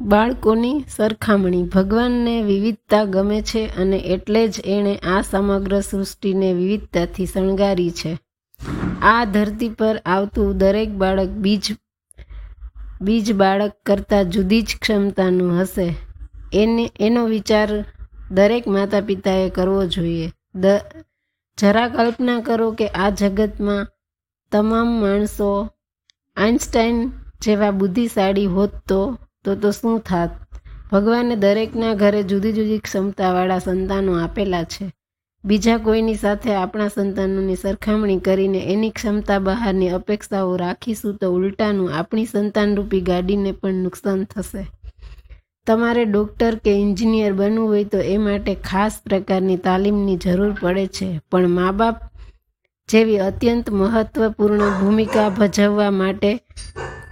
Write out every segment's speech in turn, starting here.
બાળકોની સરખામણી ભગવાનને વિવિધતા ગમે છે અને એટલે જ એણે આ સમગ્ર સૃષ્ટિને વિવિધતાથી શણગારી છે. આ ધરતી પર આવતું દરેક બાળક બીજ બીજ બાળક કરતાં જુદી જ ક્ષમતાનું હશે. એને, એનો વિચાર દરેક માતા પિતાએ કરવો જોઈએ. દ, જરા કલ્પના કરો કે આ જગતમાં તમામ માણસો આઇન્સ્ટાઈન જેવા બુદ્ધિશાળી હોત તો તો તો શું થાત? ભગવાને દરેકના ઘરે જુદી જુદી ક્ષમતાવાળા સંતાનો આપેલા છે. બીજા કોઈની સાથે આપણા સંતાનોની સરખામણી કરીને એની ક્ષમતા બહારની અપેક્ષાઓ રાખીશું તો ઉલટાનું આપણી સંતાનરૂપી ગાડીને પણ નુકસાન થશે. તમારે ડૉક્ટર કે એન્જિનિયર બનવું હોય તો એ માટે ખાસ પ્રકારની તાલીમની જરૂર પડે છે. પણ મા બાપ જેવી અત્યંત મહત્વપૂર્ણ ભૂમિકા ભજવવા માટે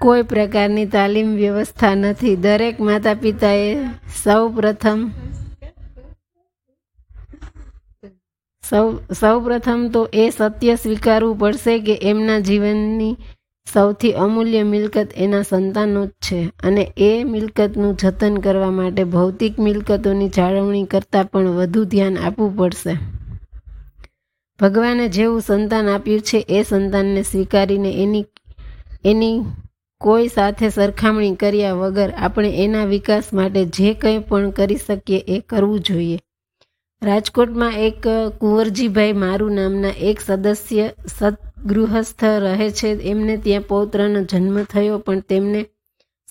કોઈ પ્રકારની તાલીમ વ્યવસ્થા નથી. દરેક માતા પિતાએ સૌ પ્રથમ સૌ સૌ પ્રથમ તો એ સત્ય સ્વીકારવું પડશે કે એમના જીવનની સૌથી અમૂલ્ય મિલકત એના સંતાનો જ છે અને એ મિલકતનું જતન કરવા માટે ભૌતિક મિલકતોની જાળવણી કરતાં પણ વધુ ધ્યાન આપવું પડશે. ભગવાને જેવું સંતાન આપ્યું છે, એ સંતાનને સ્વીકારીને એની એની કોઈ સાથે સરખામણી કર્યા વગર આપણે એના વિકાસ માટે જે કંઈ પણ કરી શકીએ એ કરવું જોઈએ. રાજકોટમાં એક કુંવરજીભાઈ મારું નામના એક સદસ્ય સદગૃહસ્થ રહે છે. એમને ત્યાં પૌત્રનો જન્મ થયો, પણ તેમને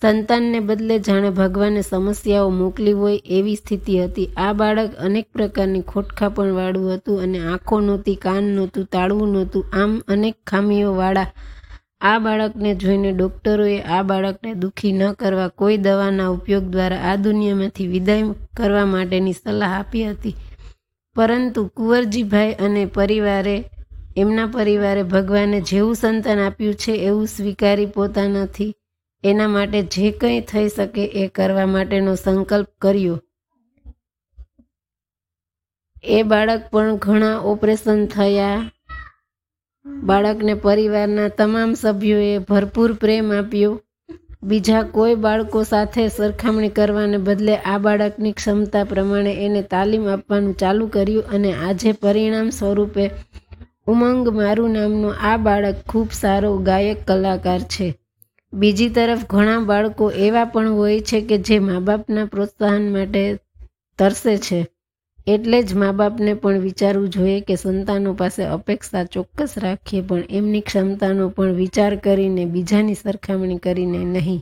સંતાનને બદલે જાણે ભગવાને સમસ્યાઓ મોકલી હોય એવી સ્થિતિ હતી. આ બાળક અનેક પ્રકારની ખોટખાપણવાળું હતું અને આંખો નહોતી, કાન નહોતું, તાળવું નહોતું. આમ અનેક ખામીઓવાળા આ બાળકને જોઈને ડૉક્ટરોએ આ બાળકને દુઃખી ન કરવા કોઈ દવાના ઉપયોગ દ્વારા આ દુનિયામાંથી વિદાય કરવા માટેની સલાહ આપી હતી. પરંતુ કુંવરજીભાઈ અને પરિવારે, એમના પરિવારે ભગવાને જેવું સંતાન આપ્યું છે એવું સ્વીકારી પોતાનાથી એના માટે જે કંઈ થઈ શકે એ કરવા માટેનો સંકલ્પ કર્યો. એ બાળક પણ ઘણા ઓપરેશન થયા. બાળકને પરિવારના તમામ સભ્યોએ ભરપૂર પ્રેમ આપ્યો. બીજા કોઈ બાળકો સાથે સરખામણી કરવાને બદલે આ બાળકની ક્ષમતા પ્રમાણે એને તાલીમ આપવાનું ચાલુ કર્યું અને આજે પરિણામ સ્વરૂપે ઉમંગ મારું નામનો આ બાળક ખૂબ સારો ગાયક કલાકાર છે. બીજી તરફ ઘણા બાળકો એવા પણ હોય છે કે જે મા બાપના પ્રોત્સાહન માટે તરસે છે. એટલે જ મા બાપને પણ વિચારવું જોઈએ કે સંતાનો પાસે અપેક્ષા ચોક્કસ રાખીએ, પણ એમની ક્ષમતાનો પણ વિચાર કરીને બીજાની સરખામણી કરીને નહીં.